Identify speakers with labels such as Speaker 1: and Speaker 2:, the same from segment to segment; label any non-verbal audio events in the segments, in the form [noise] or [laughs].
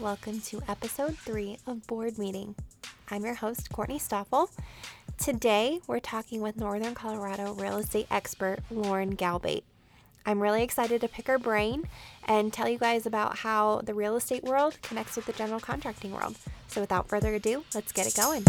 Speaker 1: Welcome to episode three of Board Meeting. I'm your host, Courtney Stoffel. Today, we're talking with Northern Colorado real estate expert Lauren Galbate. I'm really excited to pick her brain and tell you guys about how the real estate world connects with the general contracting world. So, without further ado, let's get it going.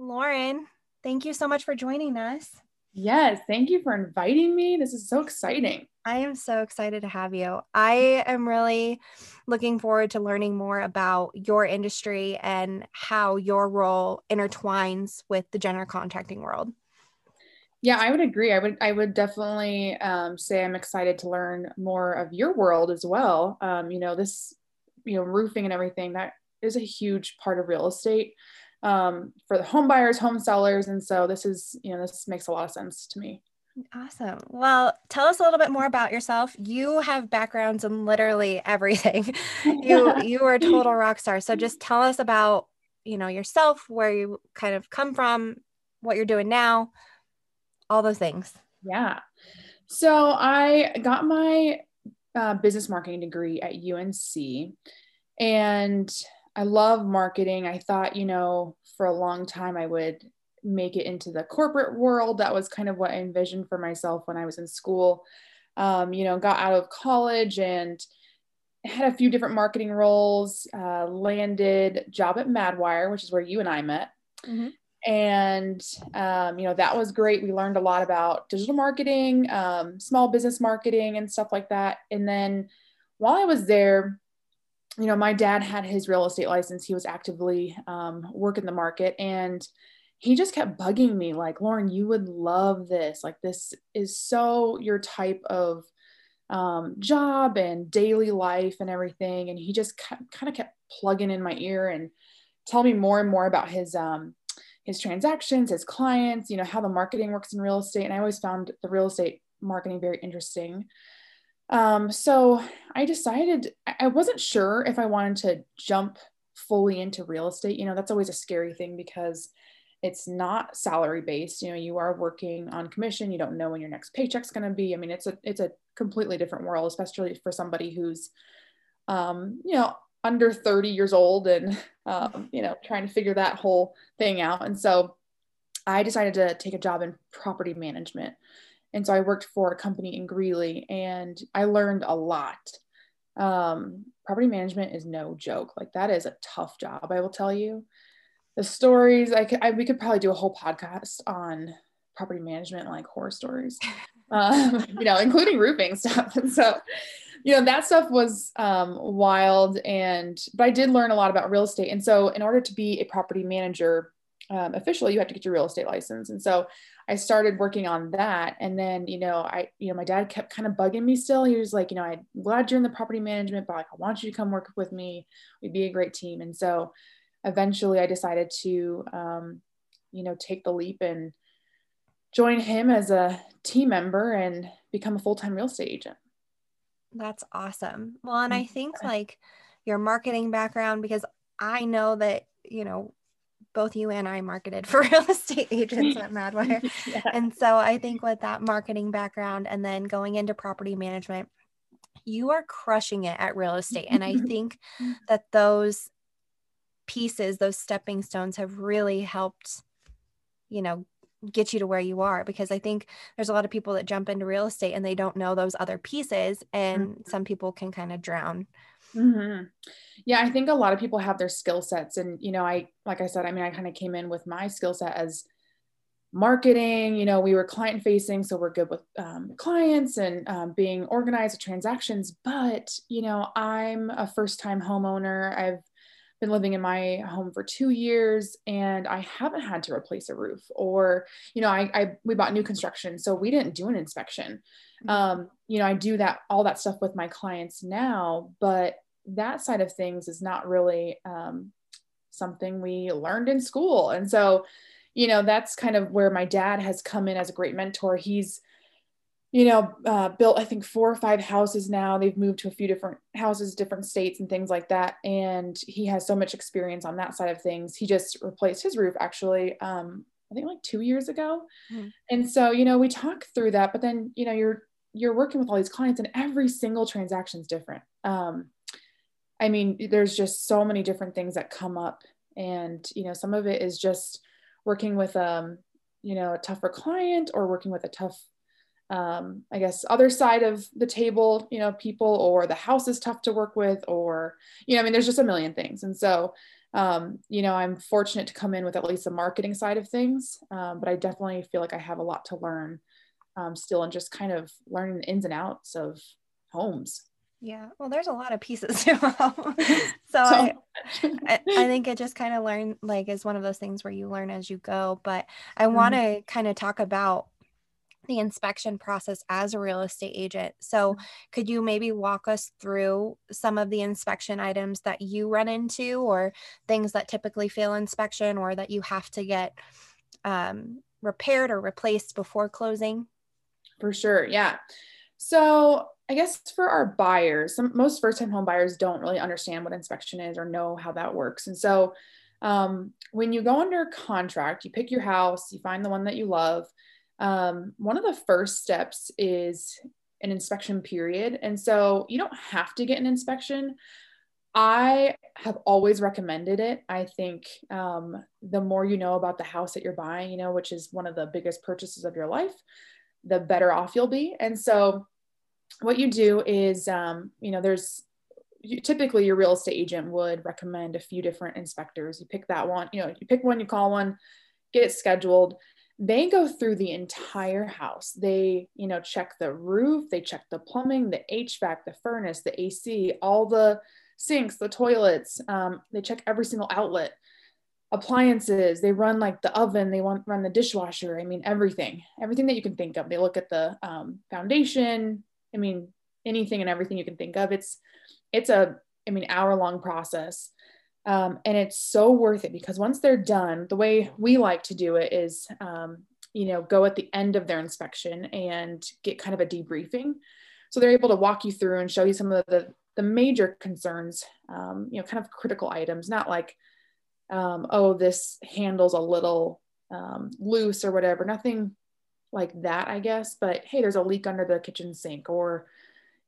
Speaker 1: Lauren, thank you so much for joining us.
Speaker 2: Yes, thank you for inviting me. This is so exciting.
Speaker 1: I am so excited to have you. I am really looking forward to learning more about your industry and how your role intertwines with the general contracting world.
Speaker 2: Yeah, I would agree. I would I would definitely um, say I'm excited to learn more of your world as well. Um, you know, this you know roofing and everything that is a huge part of real estate um, for the home buyers, home sellers, and so this is you know this makes a lot of sense to me.
Speaker 1: Awesome. Well, tell us a little bit more about yourself. You have backgrounds in literally [laughs] everything. you [laughs] you are a total rock star. So just tell us about, you know, yourself, where you kind of come from, what you're doing now, all those things.
Speaker 2: Yeah. So I got my uh, business marketing degree at UNC and I love marketing. I thought, you know, for a long time I would make it into the corporate world. That was kind of what I envisioned for myself when I was in school. Um, you know, got out of college and had a few different marketing roles, uh, landed job at Madwire, which is where you and I met. Mm-hmm. And, um, you know, that was great. We learned a lot about digital marketing, um, small business marketing, and stuff like that. And then while I was there, you know, my dad had his real estate license. He was actively um, working the market. And he just kept bugging me like lauren you would love this like this is so your type of um, job and daily life and everything and he just kind of kept plugging in my ear and tell me more and more about his um, his transactions his clients you know how the marketing works in real estate and i always found the real estate marketing very interesting um, so i decided i wasn't sure if i wanted to jump fully into real estate. You know that's always a scary thing because it's not salary based. You know you are working on commission. You don't know when your next paycheck's going to be. I mean it's a it's a completely different world especially for somebody who's um, you know under 30 years old and um, you know trying to figure that whole thing out. And so i decided to take a job in property management and so i worked for a company in greeley and i learned a lot. Um, property management is no joke. Like that is a tough job i will tell you. The stories I could I, we could probably do a whole podcast on property management like horror stories [laughs] um, you know including roofing stuff. And so you know that stuff was um, wild and but i did learn a lot about real estate. And so in order to be a property manager um, officially you have to get your real estate license. And so i started working on that. And then you know i you know my dad kept kind of bugging me still. He was like you know i'm glad you're in the property management but like i want you to come work with me. We'd be a great team. And so eventually I decided to, um, you know, take the leap and join him as a team member and become a full time real estate agent.
Speaker 1: That's awesome. Well, and I think like your marketing background, because I know that, you know, both you and I marketed [laughs] for real estate agents at Madwire. [laughs] yeah. And so I think with that marketing background and then going into property management, you are crushing it at real estate. And I [laughs] think that those pieces, those stepping stones have really helped, you know, get you to where you are because I think there's a lot of people that jump into real estate and they don't know those other pieces and mm-hmm. some people can kind of drown.
Speaker 2: Mm-hmm. Yeah, I think a lot of people have their skill sets and you know, I like I said, I mean, I kind of came in with my skill set as marketing you know we were client facing so we're good with um, clients and um, being organized with transactions but you know i'm a first time homeowner i've been living in my home for two years and I haven't had to replace a roof or, you know, I, I we bought new construction, so we didn't do an inspection. Mm-hmm. Um, you know, I do that, all that stuff with my clients now, but that side of things is not really um, something we learned in school. And so, you know, that's kind of where my dad has come in as a great mentor. He's, you know, uh, built, I think, four or five houses now. They've moved to a few different houses, different states, and things like that. And he has so much experience on that side of things. He just replaced his roof actually, um, I think like two years ago. Mm. And so, you know, we talk through that, but then, you know, you're you're working with all these clients, and every single transaction is different. Um, I mean, there's just so many different things that come up, and you know, some of it is just working with um, you know, a tougher client or working with a tough um, I guess other side of the table, you know, people or the house is tough to work with, or, you know, I mean, there's just a million things. And so, um, you know, I'm fortunate to come in with at least the marketing side of things, um, but I definitely feel like I have a lot to learn um, still and just kind of learning the ins and outs of homes.
Speaker 1: Yeah, well, there's a lot of pieces to [laughs] so, so I, I, I think it just kind of learn like is one of those things where you learn as you go. But I mm-hmm. want to kind of talk about the inspection process as a real estate agent. So, mm-hmm. could you maybe walk us through some of the inspection items that you run into, or things that typically fail inspection, or that you have to get um, repaired or replaced before closing?
Speaker 2: For sure. Yeah. So, I guess for our buyers, some, most first time home buyers don't really understand what inspection is or know how that works. And so, um, when you go under contract, you pick your house, you find the one that you love um, one of the first steps is an inspection period. And so you don't have to get an inspection. I have always recommended it. I think um, the more you know about the house that you're buying, you know, which is one of the biggest purchases of your life, the better off you'll be. And so, what you do is, um, you know, there's you, typically your real estate agent would recommend a few different inspectors. You pick that one, you know, you pick one, you call one, get it scheduled they go through the entire house. They, you know, check the roof, they check the plumbing, the HVAC, the furnace, the AC, all the sinks, the toilets. Um, they check every single outlet, appliances. They run like the oven. They want run the dishwasher. I mean, everything, everything that you can think of. They look at the um, foundation. I mean, anything and everything you can think of. It's, it's a, I mean, hour long process. Um, and it's so worth it because once they're done, the way we like to do it is, um, you know, go at the end of their inspection and get kind of a debriefing. So they're able to walk you through and show you some of the, the major concerns, um, you know, kind of critical items, not like, um, oh, this handle's a little um, loose or whatever, nothing like that, I guess. But hey, there's a leak under the kitchen sink, or,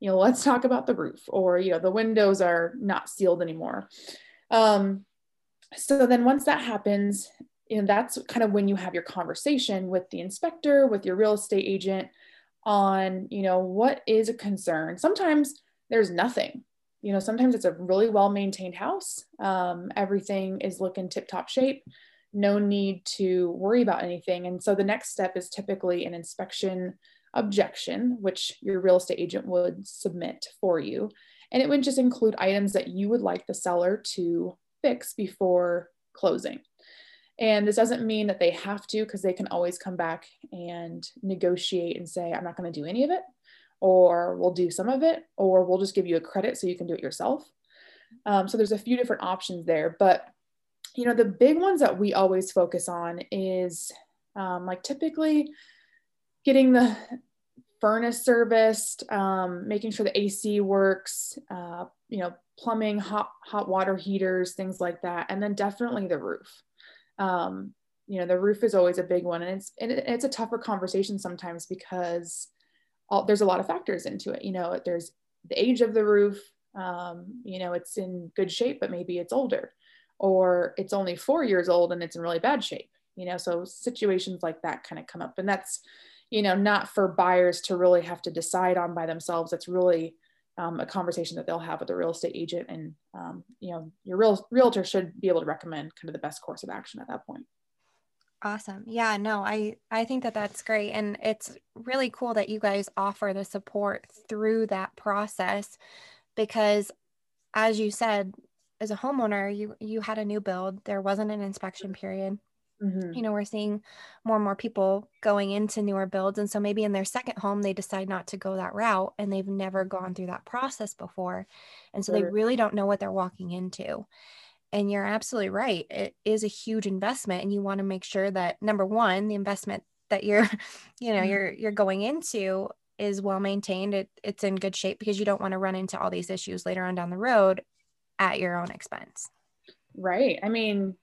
Speaker 2: you know, let's talk about the roof, or, you know, the windows are not sealed anymore. Um, so then once that happens, you know, that's kind of when you have your conversation with the inspector, with your real estate agent on, you know, what is a concern. Sometimes there's nothing. You know, sometimes it's a really well maintained house. Um, everything is looking tip top shape. No need to worry about anything. And so the next step is typically an inspection objection, which your real estate agent would submit for you. And it would just include items that you would like the seller to fix before closing. And this doesn't mean that they have to, because they can always come back and negotiate and say, I'm not going to do any of it, or we'll do some of it, or we'll just give you a credit so you can do it yourself. Um, so there's a few different options there. But, you know, the big ones that we always focus on is um, like typically getting the furnace serviced, um, making sure the AC works, uh, you know, plumbing, hot hot water heaters, things like that, and then definitely the roof. Um, you know, the roof is always a big one, and it's and it's a tougher conversation sometimes because all, there's a lot of factors into it. You know, there's the age of the roof. Um, you know, it's in good shape, but maybe it's older, or it's only four years old and it's in really bad shape. You know, so situations like that kind of come up, and that's you know, not for buyers to really have to decide on by themselves. It's really um, a conversation that they'll have with a real estate agent, and um, you know, your real realtor should be able to recommend kind of the best course of action at that point.
Speaker 1: Awesome. Yeah, no, I I think that that's great and it's really cool that you guys offer the support through that process because as you said as a homeowner, you you had a new build, there wasn't an inspection period. Mm-hmm. You know, we're seeing more and more people going into newer builds. And so maybe in their second home, they decide not to go that route and they've never gone through that process before. And so sure. they really don't know what they're walking into. And you're absolutely right. It is a huge investment. And you want to make sure that number one, the investment that you're, [laughs] you know, mm-hmm. you're you're going into is well maintained, it, it's in good shape because you don't want to run into all these issues later on down the road at your own expense.
Speaker 2: Right. I mean,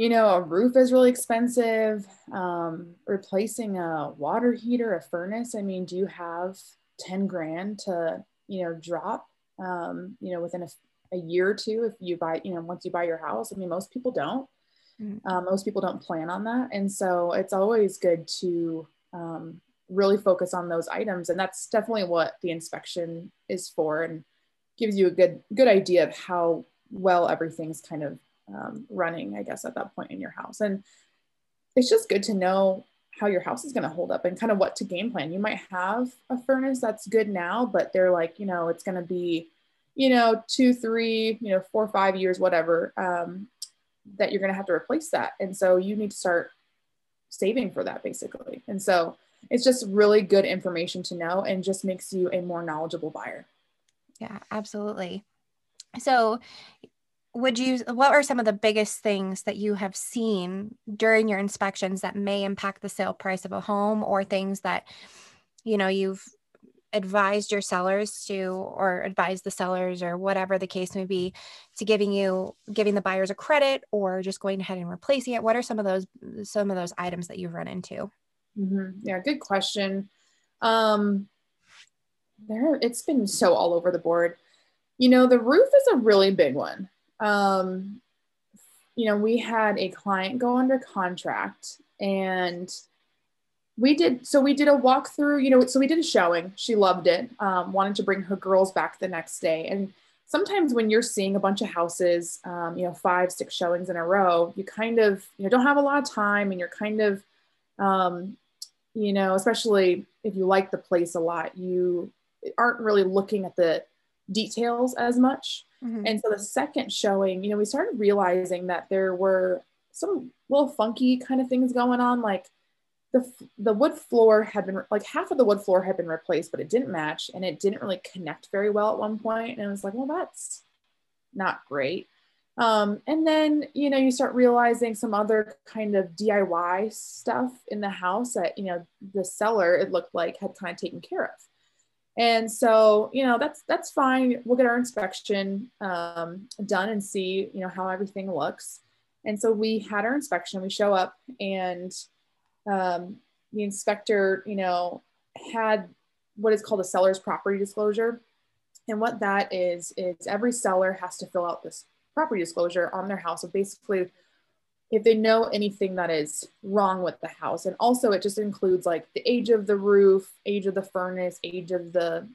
Speaker 2: you know, a roof is really expensive. Um, replacing a water heater, a furnace. I mean, do you have 10 grand to, you know, drop, um, you know, within a, a year or two if you buy, you know, once you buy your house? I mean, most people don't. Mm-hmm. Uh, most people don't plan on that. And so it's always good to um, really focus on those items. And that's definitely what the inspection is for and gives you a good, good idea of how well everything's kind of um, running, I guess, at that point in your house. And it's just good to know how your house is going to hold up and kind of what to game plan. You might have a furnace that's good now, but they're like, you know, it's going to be, you know, two, three, you know, four, five years, whatever, um, that you're going to have to replace that. And so you need to start saving for that basically. And so it's just really good information to know and just makes you a more knowledgeable buyer.
Speaker 1: Yeah, absolutely. So would you what are some of the biggest things that you have seen during your inspections that may impact the sale price of a home or things that you know you've advised your sellers to or advise the sellers or whatever the case may be to giving you giving the buyers a credit or just going ahead and replacing it? What are some of those some of those items that you've run into?
Speaker 2: Mm-hmm. yeah good question. Um there it's been so all over the board. You know the roof is a really big one um, you know, we had a client go under contract and we did so we did a walkthrough, you know, so we did a showing. She loved it, um, wanted to bring her girls back the next day. And sometimes when you're seeing a bunch of houses, um, you know, five, six showings in a row, you kind of, you know, don't have a lot of time and you're kind of, um, you know, especially if you like the place a lot, you aren't really looking at the details as much. Mm-hmm. And so the second showing, you know, we started realizing that there were some little funky kind of things going on. Like the, the wood floor had been like half of the wood floor had been replaced, but it didn't match and it didn't really connect very well at one point. And I was like, well, that's not great. Um, and then, you know, you start realizing some other kind of DIY stuff in the house that, you know, the seller, it looked like had kind of taken care of. And so, you know, that's that's fine. We'll get our inspection um, done and see, you know, how everything looks. And so we had our inspection. We show up, and um, the inspector, you know, had what is called a seller's property disclosure. And what that is is every seller has to fill out this property disclosure on their house of basically if they know anything that is wrong with the house. And also, it just includes like the age of the roof, age of the furnace, age of the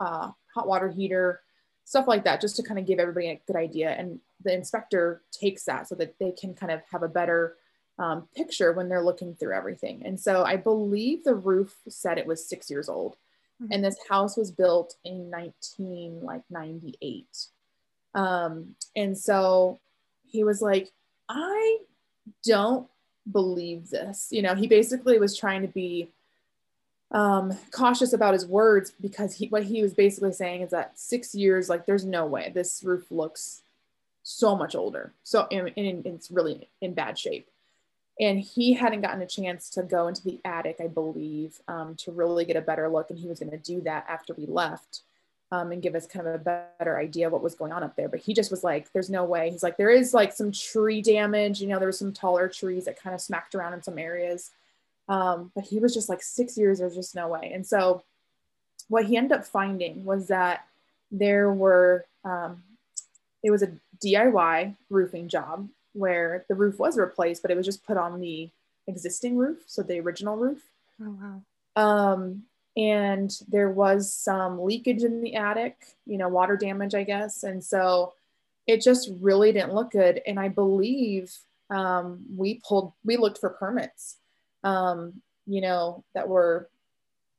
Speaker 2: uh, hot water heater, stuff like that, just to kind of give everybody a good idea. And the inspector takes that so that they can kind of have a better um, picture when they're looking through everything. And so I believe the roof said it was six years old. Mm-hmm. And this house was built in 19 like 98. Um, and so he was like, I don't believe this. You know, he basically was trying to be um, cautious about his words because he, what he was basically saying is that six years, like, there's no way this roof looks so much older. So, and, and it's really in bad shape. And he hadn't gotten a chance to go into the attic, I believe, um, to really get a better look. And he was going to do that after we left um, and give us kind of a better idea of what was going on up there. But he just was like, there's no way. He's like, there is like some tree damage. You know, there was some taller trees that kind of smacked around in some areas. Um, but he was just like, six years, there's just no way. And so what he ended up finding was that there were, um, it was a DIY roofing job where the roof was replaced, but it was just put on the existing roof. So the original roof. Oh, wow. Um, and there was some leakage in the attic, you know, water damage, I guess. And so it just really didn't look good. And I believe um, we pulled, we looked for permits, um, you know, that were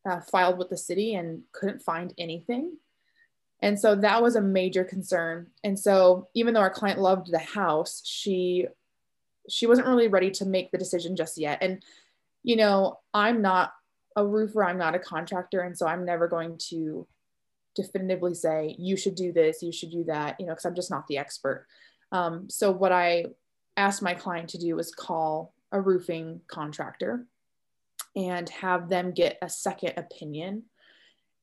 Speaker 2: uh, filed with the city and couldn't find anything. And so that was a major concern. And so even though our client loved the house, she she wasn't really ready to make the decision just yet. And you know, I'm not a roofer, I'm not a contractor. And so I'm never going to definitively say, you should do this, you should do that, you know, because I'm just not the expert. Um, so what I asked my client to do was call a roofing contractor and have them get a second opinion.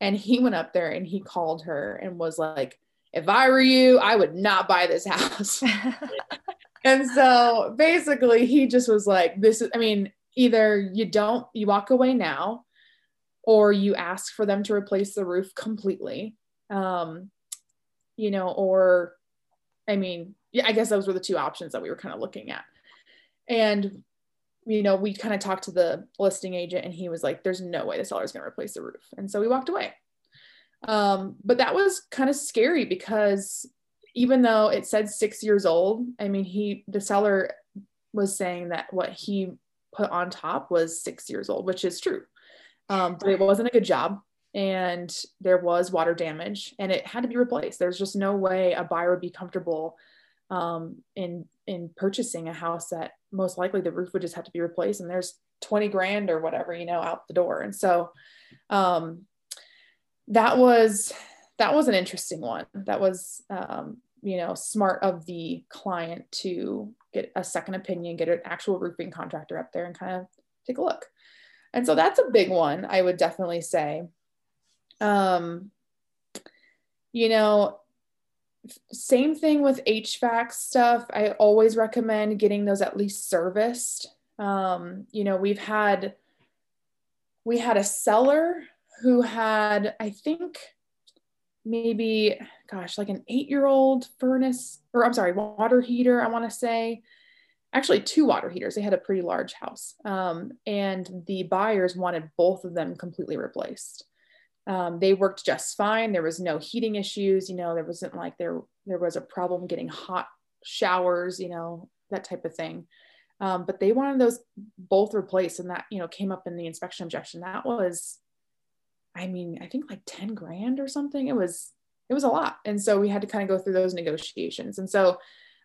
Speaker 2: And he went up there and he called her and was like, if I were you, I would not buy this house. [laughs] and so basically, he just was like, this is, I mean, either you don't, you walk away now, or you ask for them to replace the roof completely. Um, you know, or I mean, yeah, I guess those were the two options that we were kind of looking at. And you know, we kind of talked to the listing agent and he was like, there's no way the seller's going to replace the roof. And so we walked away. Um, but that was kind of scary because even though it said six years old, I mean, he, the seller was saying that what he put on top was six years old, which is true. Um, but it wasn't a good job and there was water damage and it had to be replaced. There's just no way a buyer would be comfortable um, in in purchasing a house that most likely the roof would just have to be replaced and there's 20 grand or whatever you know out the door. And so um, that was that was an interesting one. That was um, you know smart of the client to get a second opinion get an actual roofing contractor up there and kind of take a look and so that's a big one i would definitely say um you know same thing with HVAC stuff. I always recommend getting those at least serviced. Um, you know, we've had we had a seller who had, I think, maybe, gosh, like an eight-year-old furnace, or I'm sorry, water heater. I want to say, actually, two water heaters. They had a pretty large house, um, and the buyers wanted both of them completely replaced. Um, they worked just fine. There was no heating issues. You know, there wasn't like there there was a problem getting hot showers. You know, that type of thing. Um, but they wanted those both replaced, and that you know came up in the inspection objection. That was, I mean, I think like ten grand or something. It was it was a lot, and so we had to kind of go through those negotiations. And so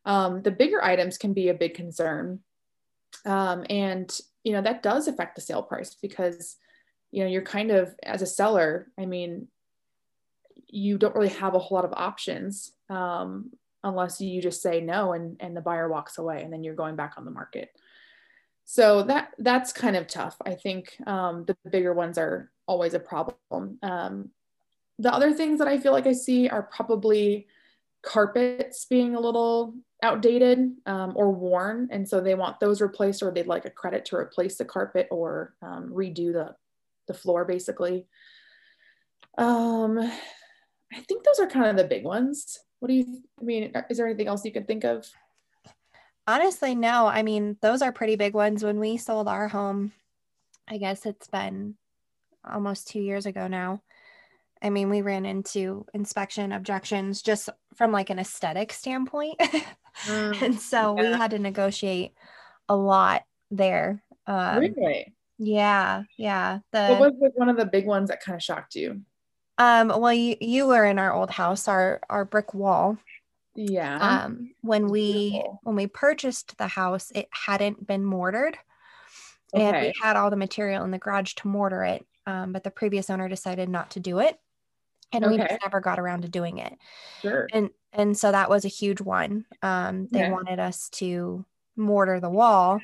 Speaker 2: um, the bigger items can be a big concern, um, and you know that does affect the sale price because you know you're kind of as a seller i mean you don't really have a whole lot of options um, unless you just say no and, and the buyer walks away and then you're going back on the market. So that that's kind of tough. I think um, the bigger ones are always a problem. Um, the other things that i feel like i see are probably carpets being a little outdated um, or worn and so they want those replaced or they'd like a credit to replace the carpet or um, redo the the floor basically. Um, I think those are kind of the big ones. What do you, I mean, is there anything else you could think of?
Speaker 1: Honestly, no. I mean, those are pretty big ones. When we sold our home, I guess it's been almost two years ago now. I mean, we ran into inspection objections just from like an aesthetic standpoint. [laughs] Mm, and so yeah. we had to negotiate a lot there. Um, really? Yeah, yeah.
Speaker 2: The, what was one of the big ones that kind of shocked you?
Speaker 1: Um, well, you, you were in our old house, our our brick wall.
Speaker 2: Yeah.
Speaker 1: Um, when we Beautiful. when we purchased the house, it hadn't been mortared, okay. and we had all the material in the garage to mortar it. Um, but the previous owner decided not to do it, and okay. we just never got around to doing it.
Speaker 2: Sure.
Speaker 1: And and so that was a huge one. Um, they wanted us to mortar the wall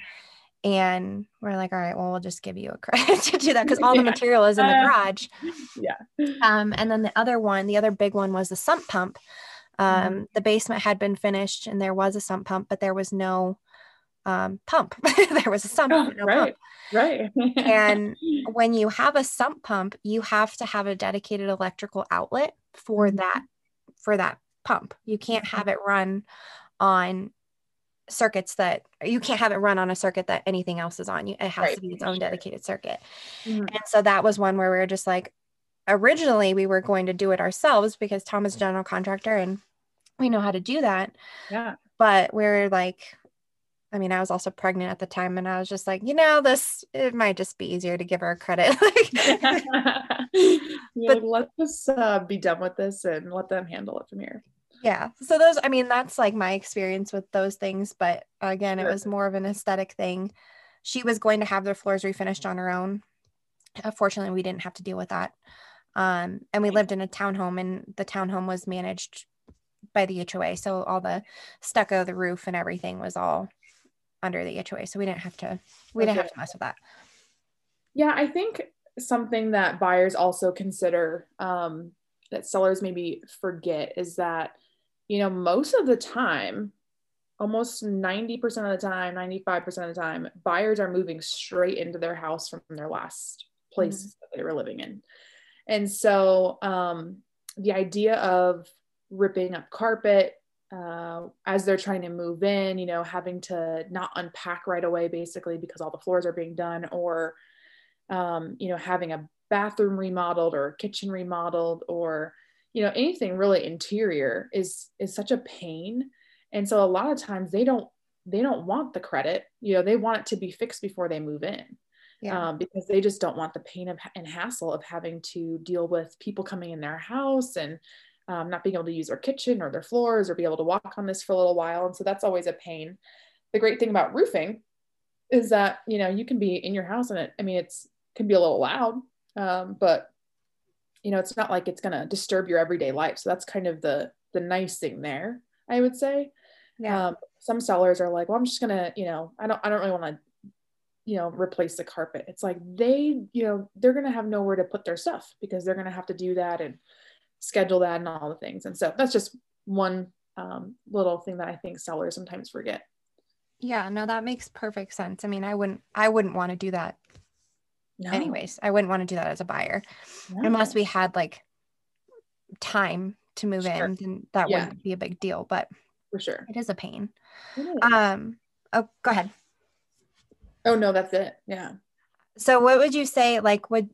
Speaker 1: and we're like all right well we'll just give you a [laughs] credit to do that because all yeah. the material is in the garage
Speaker 2: yeah
Speaker 1: um, and then the other one the other big one was the sump pump um, mm-hmm. the basement had been finished and there was a sump pump but there was no um, pump [laughs] there was a sump oh, no
Speaker 2: right pump. right
Speaker 1: and [laughs] when you have a sump pump you have to have a dedicated electrical outlet for mm-hmm. that for that pump you can't mm-hmm. have it run on circuits that you can't have it run on a circuit that anything else is on you it has right. to be its own dedicated circuit mm-hmm. and so that was one where we were just like originally we were going to do it ourselves because tom is a general contractor and we know how to do that
Speaker 2: yeah
Speaker 1: but we're like I mean, I was also pregnant at the time, and I was just like, you know, this it might just be easier to give her credit. [laughs] [laughs] [laughs]
Speaker 2: but let's just uh, be done with this and let them handle it from here.
Speaker 1: Yeah so those i mean that's like my experience with those things but again it was more of an aesthetic thing. She was going to have their floors refinished on her own. Unfortunately we didn't have to deal with that. Um, and we lived in a townhome and the townhome was managed by the HOA so all the stucco the roof and everything was all under the HOA so we didn't have to we didn't have to mess with that
Speaker 2: Yeah, I think something that buyers also consider um, that sellers maybe forget is that, you know, most of the time, almost 90% of the time, 95% of the time, buyers are moving straight into their house from their last place mm-hmm. that they were living in. And so um, the idea of ripping up carpet uh, as they're trying to move in, you know, having to not unpack right away, basically, because all the floors are being done, or, um, you know, having a bathroom remodeled or a kitchen remodeled or, you know, anything really interior is is such a pain. And so a lot of times they don't they don't want the credit, you know, they want it to be fixed before they move in. Yeah. Um, because they just don't want the pain of, and hassle of having to deal with people coming in their house and um, not being able to use their kitchen or their floors or be able to walk on this for a little while. And so that's always a pain. The great thing about roofing is that, you know, you can be in your house and it, I mean, it's can be a little loud, um, but you know, it's not like it's going to disturb your everyday life. So that's kind of the, the nice thing there, I would say. Yeah. Um, some sellers are like, well, I'm just going to, you know, I don't, I don't really want to you know replace the carpet it's like they you know they're going to have nowhere to put their stuff because they're going to have to do that and schedule that and all the things. And so that's just one um, little thing that I think sellers sometimes forget.
Speaker 1: Yeah, no, that makes perfect sense. I mean, I wouldn't, I wouldn't want to do that. No. Anyways, I wouldn't want to do that as a buyer, no. unless we had like time to move sure. in. Then that yeah. wouldn't be a big deal. But
Speaker 2: for sure,
Speaker 1: it is a pain. Um. Oh, go ahead.
Speaker 2: Oh no, that's it. Yeah.
Speaker 1: So, what would you say? Like, would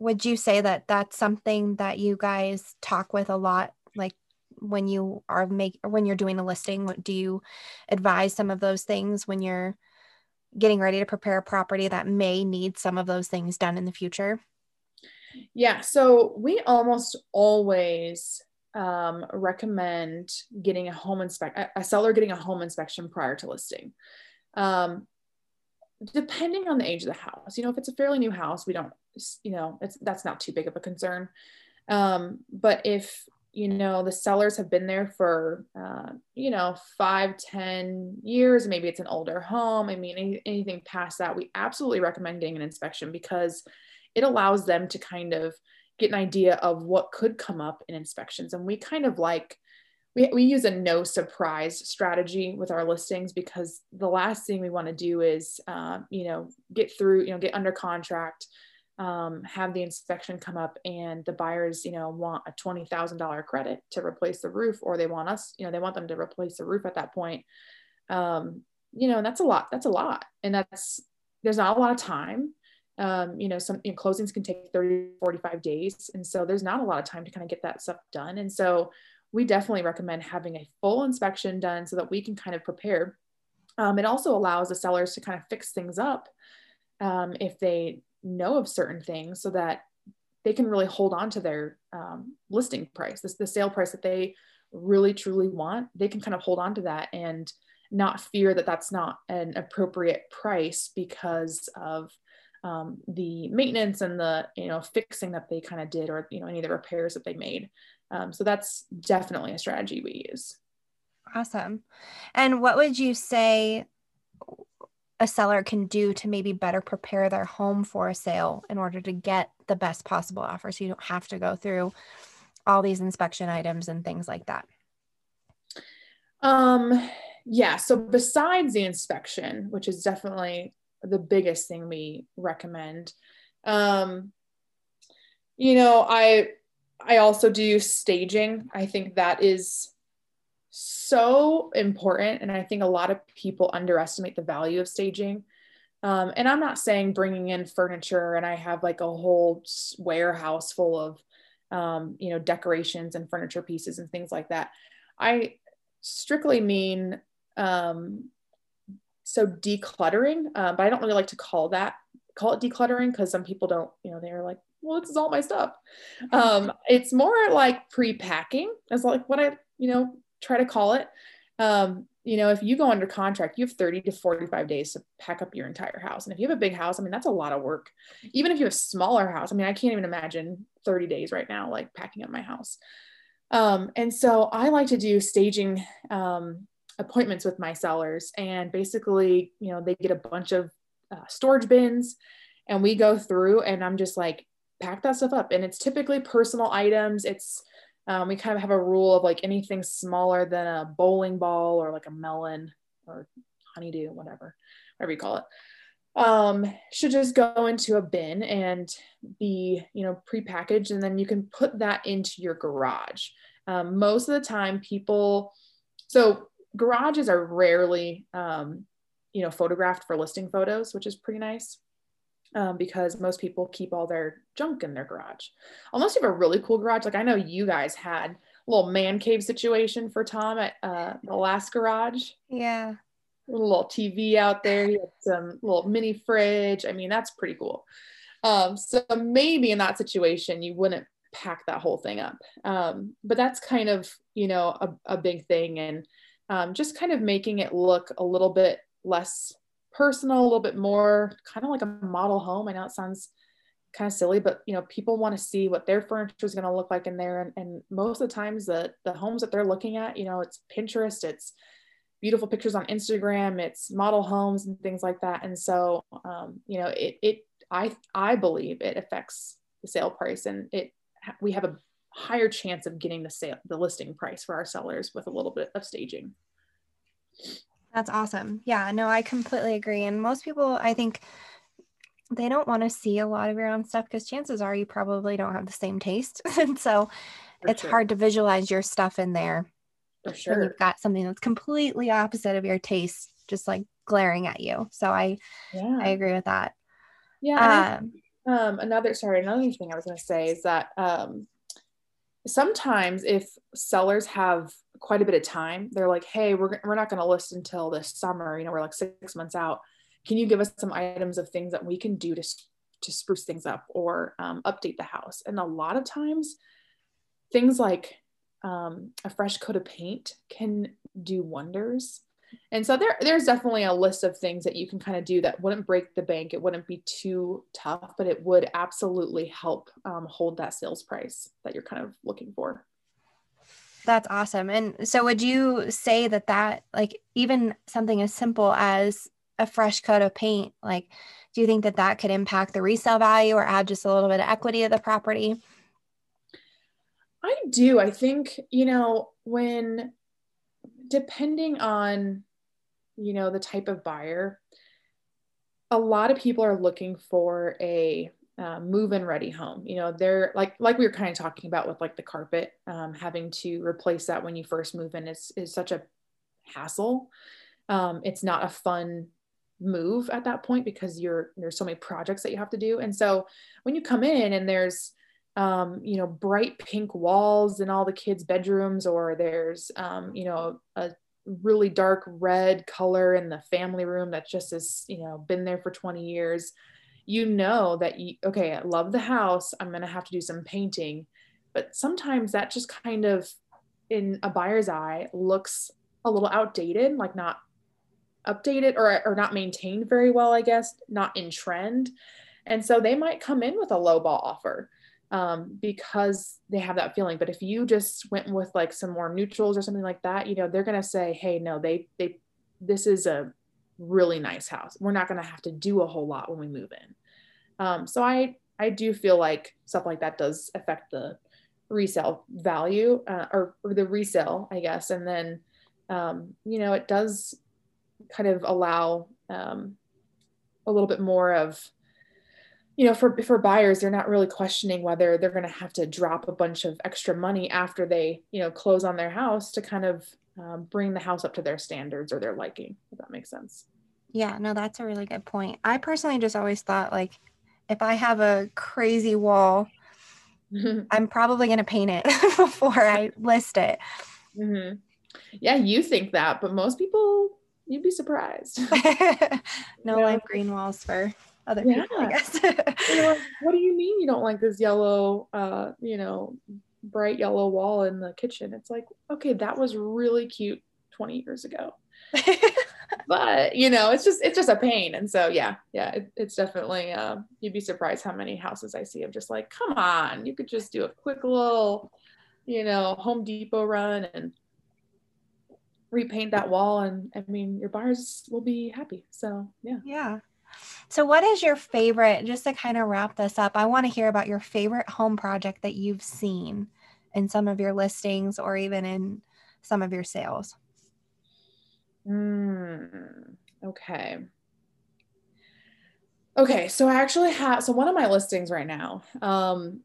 Speaker 1: would you say that that's something that you guys talk with a lot like when you are make when you're doing a listing? What do you advise some of those things when you're getting ready to prepare a property that may need some of those things done in the future?
Speaker 2: Yeah so we almost always um, recommend getting a home inspection a seller getting a home inspection prior to listing. Um, depending on the age of the house you know if it's a fairly new house we don't you know it's that's not too big of a concern. Um, but if you know the sellers have been there for uh, you know five ten years maybe it's an older home i mean any, anything past that we absolutely recommend getting an inspection because it allows them to kind of get an idea of what could come up in inspections. And we kind of like we, we use a no surprise strategy with our listings because the last thing we want to do is uh, you know get through you know get under contract um, have the inspection come up and the buyers you know want a $20000 credit to replace the roof or they want us you know they want them to replace the roof at that point. Um, you know and that's a lot that's a lot. And that's there's not a lot of time. Um, you know some you know, closings can take 30 45 days. And so there's not a lot of time to kind of get that stuff done. And so we definitely recommend having a full inspection done so that we can kind of prepare. Um, it also allows the sellers to kind of fix things up um, if they know of certain things so that they can really hold on to their um, listing price, this, the sale price that they really truly want. They can kind of hold on to that and not fear that that's not an appropriate price because of um, the maintenance and the you know fixing that they kind of did or you know any of the repairs that they made um, so that's definitely a strategy we use.
Speaker 1: Awesome. And what would you say a seller can do to maybe better prepare their home for a sale in order to get the best possible offer so you don't have to go through all these inspection items and things like that?
Speaker 2: Um, yeah, so besides the inspection, which is definitely the biggest thing we recommend, um, you know, I I also do staging. I think that is so important. And I think a lot of people underestimate the value of staging. Um, and I'm not saying bringing in furniture and I have like a whole warehouse full of, um, you know, decorations and furniture pieces and things like that. I strictly mean um, so decluttering, uh, but I don't really like to call that call it decluttering because some people don't, you know, they're like, well, this is all my stuff. Um, it's more like pre-packing. That's like what I, you know, try to call it. Um, you know, if you go under contract, you have 30 to 45 days to pack up your entire house. And if you have a big house, I mean, that's a lot of work. Even if you have a smaller house, I mean, I can't even imagine 30 days right now, like packing up my house. Um, and so I like to do staging um, appointments with my sellers. And basically, you know, they get a bunch of uh, storage bins and we go through and I'm just like, pack that stuff up. And it's typically personal items. It's, um, we kind of have a rule of like anything smaller than a bowling ball or like a melon or honeydew, whatever, whatever you call it, um, should just go into a bin and be, you know, prepackaged. And then you can put that into your garage. Um, most of the time, people, so garages are rarely, um, you know, photographed for listing photos, which is pretty nice um, because most people keep all their junk in their garage. Unless you have a really cool garage, like I know you guys had a little man cave situation for Tom at uh, the last garage.
Speaker 1: Yeah.
Speaker 2: A little TV out there. He had some little mini fridge. I mean, that's pretty cool. Um, so maybe in that situation, you wouldn't pack that whole thing up. Um, but that's kind of, you know, a, a big thing. And um, just kind of making it look a little bit less personal, a little bit more kind of like a model home. I know it sounds kind of silly, but you know, people want to see what their furniture is going to look like in there. And, and most of the times the, the homes that they're looking at, you know, it's Pinterest, it's beautiful pictures on Instagram, it's model homes and things like that. And so, um, you know, it, it, I, I believe it affects the sale price and it, we have a higher chance of getting the sale, the listing price for our sellers with a little bit of staging.
Speaker 1: That's awesome. Yeah, no, I completely agree. And most people, I think, they don't want to see a lot of your own stuff because chances are you probably don't have the same taste. [laughs] and so For it's sure. hard to visualize your stuff in there.
Speaker 2: For sure. When
Speaker 1: you've got something that's completely opposite of your taste, just like glaring at you. So I, yeah. I agree with that.
Speaker 2: Yeah. Um, um, another, sorry, another thing I was going to say is that um, sometimes if sellers have quite a bit of time they're like hey we're, we're not going to list until this summer you know we're like six months out can you give us some items of things that we can do to, to spruce things up or um, update the house and a lot of times things like um, a fresh coat of paint can do wonders and so there, there's definitely a list of things that you can kind of do that wouldn't break the bank. It wouldn't be too tough, but it would absolutely help um, hold that sales price that you're kind of looking for.
Speaker 1: That's awesome. And so would you say that that like even something as simple as a fresh coat of paint, like do you think that that could impact the resale value or add just a little bit of equity of the property?
Speaker 2: I do. I think, you know, when depending on you know the type of buyer a lot of people are looking for a uh, move-in ready home you know they're like like we were kind of talking about with like the carpet um, having to replace that when you first move in is, is such a hassle um, it's not a fun move at that point because you're there's so many projects that you have to do and so when you come in and there's um, you know, bright pink walls in all the kids' bedrooms, or there's, um, you know, a really dark red color in the family room that just has, you know, been there for 20 years. You know that you, okay, I love the house. I'm going to have to do some painting. But sometimes that just kind of, in a buyer's eye, looks a little outdated, like not updated or, or not maintained very well, I guess, not in trend. And so they might come in with a low ball offer um, because they have that feeling. But if you just went with like some more neutrals or something like that, you know, they're gonna say, hey, no, they they this is a really nice house. We're not gonna have to do a whole lot when we move in. Um, so I I do feel like stuff like that does affect the resale value uh, or, or the resale, I guess. And then um, you know, it does kind of allow um, a little bit more of you know for for buyers they're not really questioning whether they're going to have to drop a bunch of extra money after they you know close on their house to kind of um, bring the house up to their standards or their liking if that makes sense
Speaker 1: yeah no that's a really good point i personally just always thought like if i have a crazy wall [laughs] i'm probably going to paint it [laughs] before i list it
Speaker 2: mm-hmm. yeah you think that but most people you'd be surprised [laughs]
Speaker 1: no yeah. lime green walls for other yeah. people, I guess.
Speaker 2: like, what do you mean you don't like this yellow, uh, you know, bright yellow wall in the kitchen? It's like, okay, that was really cute 20 years ago. But you know, it's just it's just a pain. And so yeah, yeah, it, it's definitely uh, you'd be surprised how many houses I see of just like, come on, you could just do a quick little, you know, Home Depot run and repaint that wall and I mean your buyers will be happy. So yeah.
Speaker 1: Yeah. So, what is your favorite? Just to kind of wrap this up, I want to hear about your favorite home project that you've seen in some of your listings or even in some of your sales.
Speaker 2: Mm, okay. Okay, so I actually have so one of my listings right now. Um,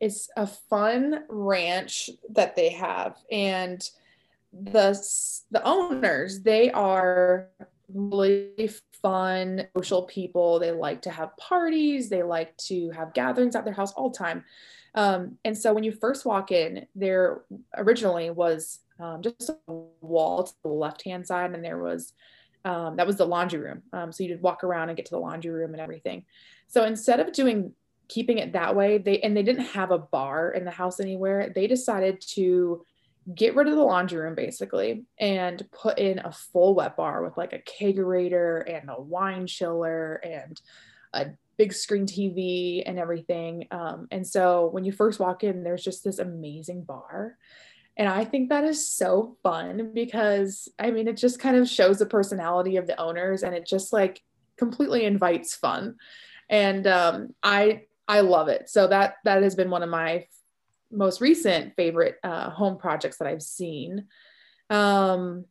Speaker 2: it's a fun ranch that they have, and the the owners they are really fun social people they like to have parties they like to have gatherings at their house all the time um, and so when you first walk in there originally was um, just a wall to the left hand side and there was um, that was the laundry room um, so you'd walk around and get to the laundry room and everything so instead of doing keeping it that way they and they didn't have a bar in the house anywhere they decided to get rid of the laundry room basically and put in a full wet bar with like a kegerator and a wine chiller and a big screen TV and everything. Um, and so when you first walk in, there's just this amazing bar. And I think that is so fun because I mean, it just kind of shows the personality of the owners and it just like completely invites fun. And um, I, I love it. So that, that has been one of my most recent favorite uh, home projects that I've seen. Um,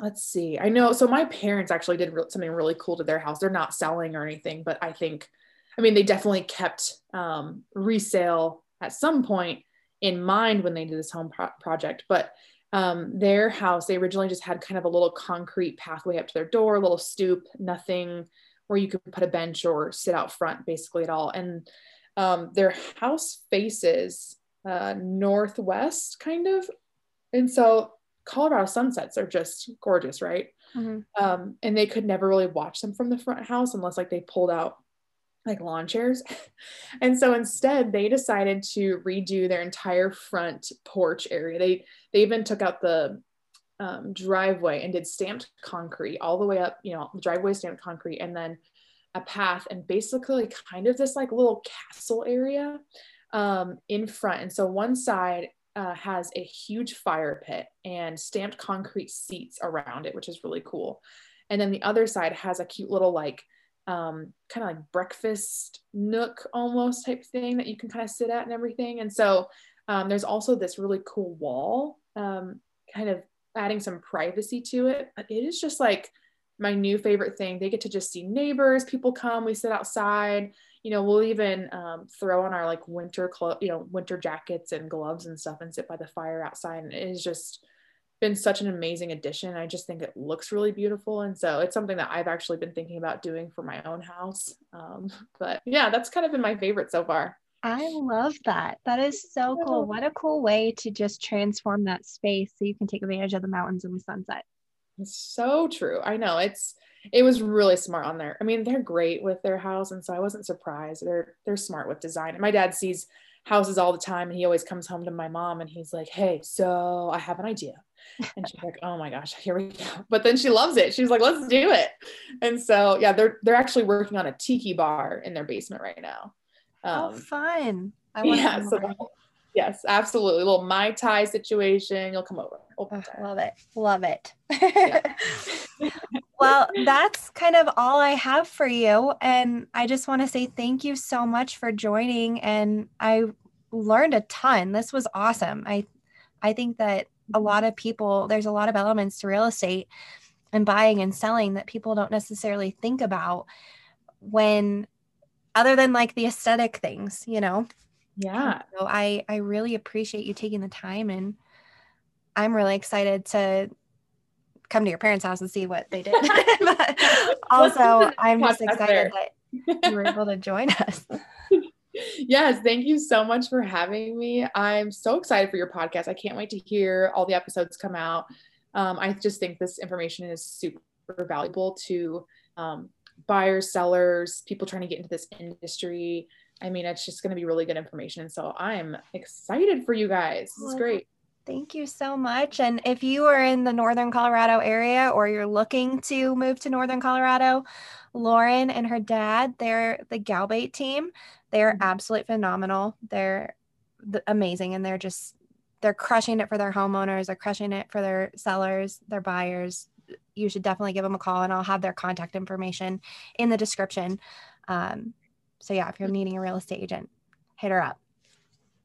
Speaker 2: let's see. I know. So my parents actually did re- something really cool to their house. They're not selling or anything, but I think, I mean, they definitely kept um, resale at some point in mind when they did this home pro- project. But um, their house, they originally just had kind of a little concrete pathway up to their door, a little stoop, nothing where you could put a bench or sit out front basically at all. And um, their house faces uh, northwest, kind of. And so Colorado sunsets are just gorgeous, right? Mm-hmm. Um, and they could never really watch them from the front house unless like they pulled out like lawn chairs. [laughs] and so instead they decided to redo their entire front porch area. They they even took out the um, driveway and did stamped concrete all the way up, you know, the driveway stamped concrete and then a path and basically kind of this like little castle area um, in front. And so one side uh, has a huge fire pit and stamped concrete seats around it, which is really cool. And then the other side has a cute little like um, kind of like breakfast nook almost type thing that you can kind of sit at and everything. And so um, there's also this really cool wall, um, kind of adding some privacy to it. But it is just like my new favorite thing. They get to just see neighbors, people come, we sit outside. You know, we'll even um, throw on our like winter clothes, you know, winter jackets and gloves and stuff and sit by the fire outside. And it has just been such an amazing addition. I just think it looks really beautiful. And so it's something that I've actually been thinking about doing for my own house. Um, [laughs] but yeah, that's kind of been my favorite so far.
Speaker 1: I love that. That is so cool. What a cool way to just transform that space so you can take advantage of the mountains and the sunset.
Speaker 2: It's so true. I know it's it was really smart on there. I mean, they're great with their house, and so I wasn't surprised. They're they're smart with design. And my dad sees houses all the time, and he always comes home to my mom, and he's like, "Hey, so I have an idea." And she's like, "Oh my gosh, [laughs] here we go!" But then she loves it. She's like, "Let's do it." And so yeah, they're they're actually working on a tiki bar in their basement right now.
Speaker 1: Um, oh, fun!
Speaker 2: I want yeah, so [laughs] Yes, absolutely. A little Mai Tai situation. You'll come over.
Speaker 1: Oh, love it. Love it. [laughs] well, that's kind of all I have for you. And I just want to say thank you so much for joining. And I learned a ton. This was awesome. I I think that a lot of people, there's a lot of elements to real estate and buying and selling that people don't necessarily think about when other than like the aesthetic things, you know.
Speaker 2: Yeah.
Speaker 1: So I I really appreciate you taking the time and I'm really excited to come to your parents' house and see what they did. [laughs] but also I'm just excited that you were able to join us. [laughs]
Speaker 2: yes, thank you so much for having me. I'm so excited for your podcast. I can't wait to hear all the episodes come out. Um, I just think this information is super valuable to um, buyers, sellers, people trying to get into this industry. I mean, it's just going to be really good information. And so I'm excited for you guys. This is great.
Speaker 1: Thank you so much. And if you are in the Northern Colorado area or you're looking to move to Northern Colorado, Lauren and her dad, they're the Galbate team. They're mm-hmm. absolutely phenomenal. They're amazing and they're just, they're crushing it for their homeowners. They're crushing it for their sellers, their buyers. you should definitely give them a call and I'll have their contact information in the description. Um, so yeah, if you're needing a real estate agent, hit her up.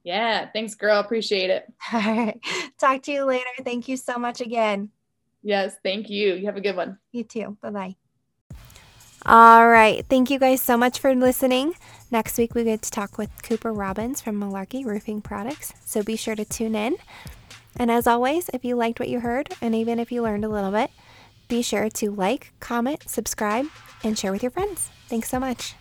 Speaker 2: Yeah, thanks, girl. Appreciate it. [laughs]
Speaker 1: All right. Talk to you later. Thank you so much again.
Speaker 2: Yes, thank you. You have a good one.
Speaker 1: You too. Bye bye. All right. Thank you guys so much for listening. Next week, we get to talk with Cooper Robbins from Malarkey Roofing Products. So be sure to tune in. And as always, if you liked what you heard, and even if you learned a little bit, be sure to like, comment, subscribe, and share with your friends. Thanks so much.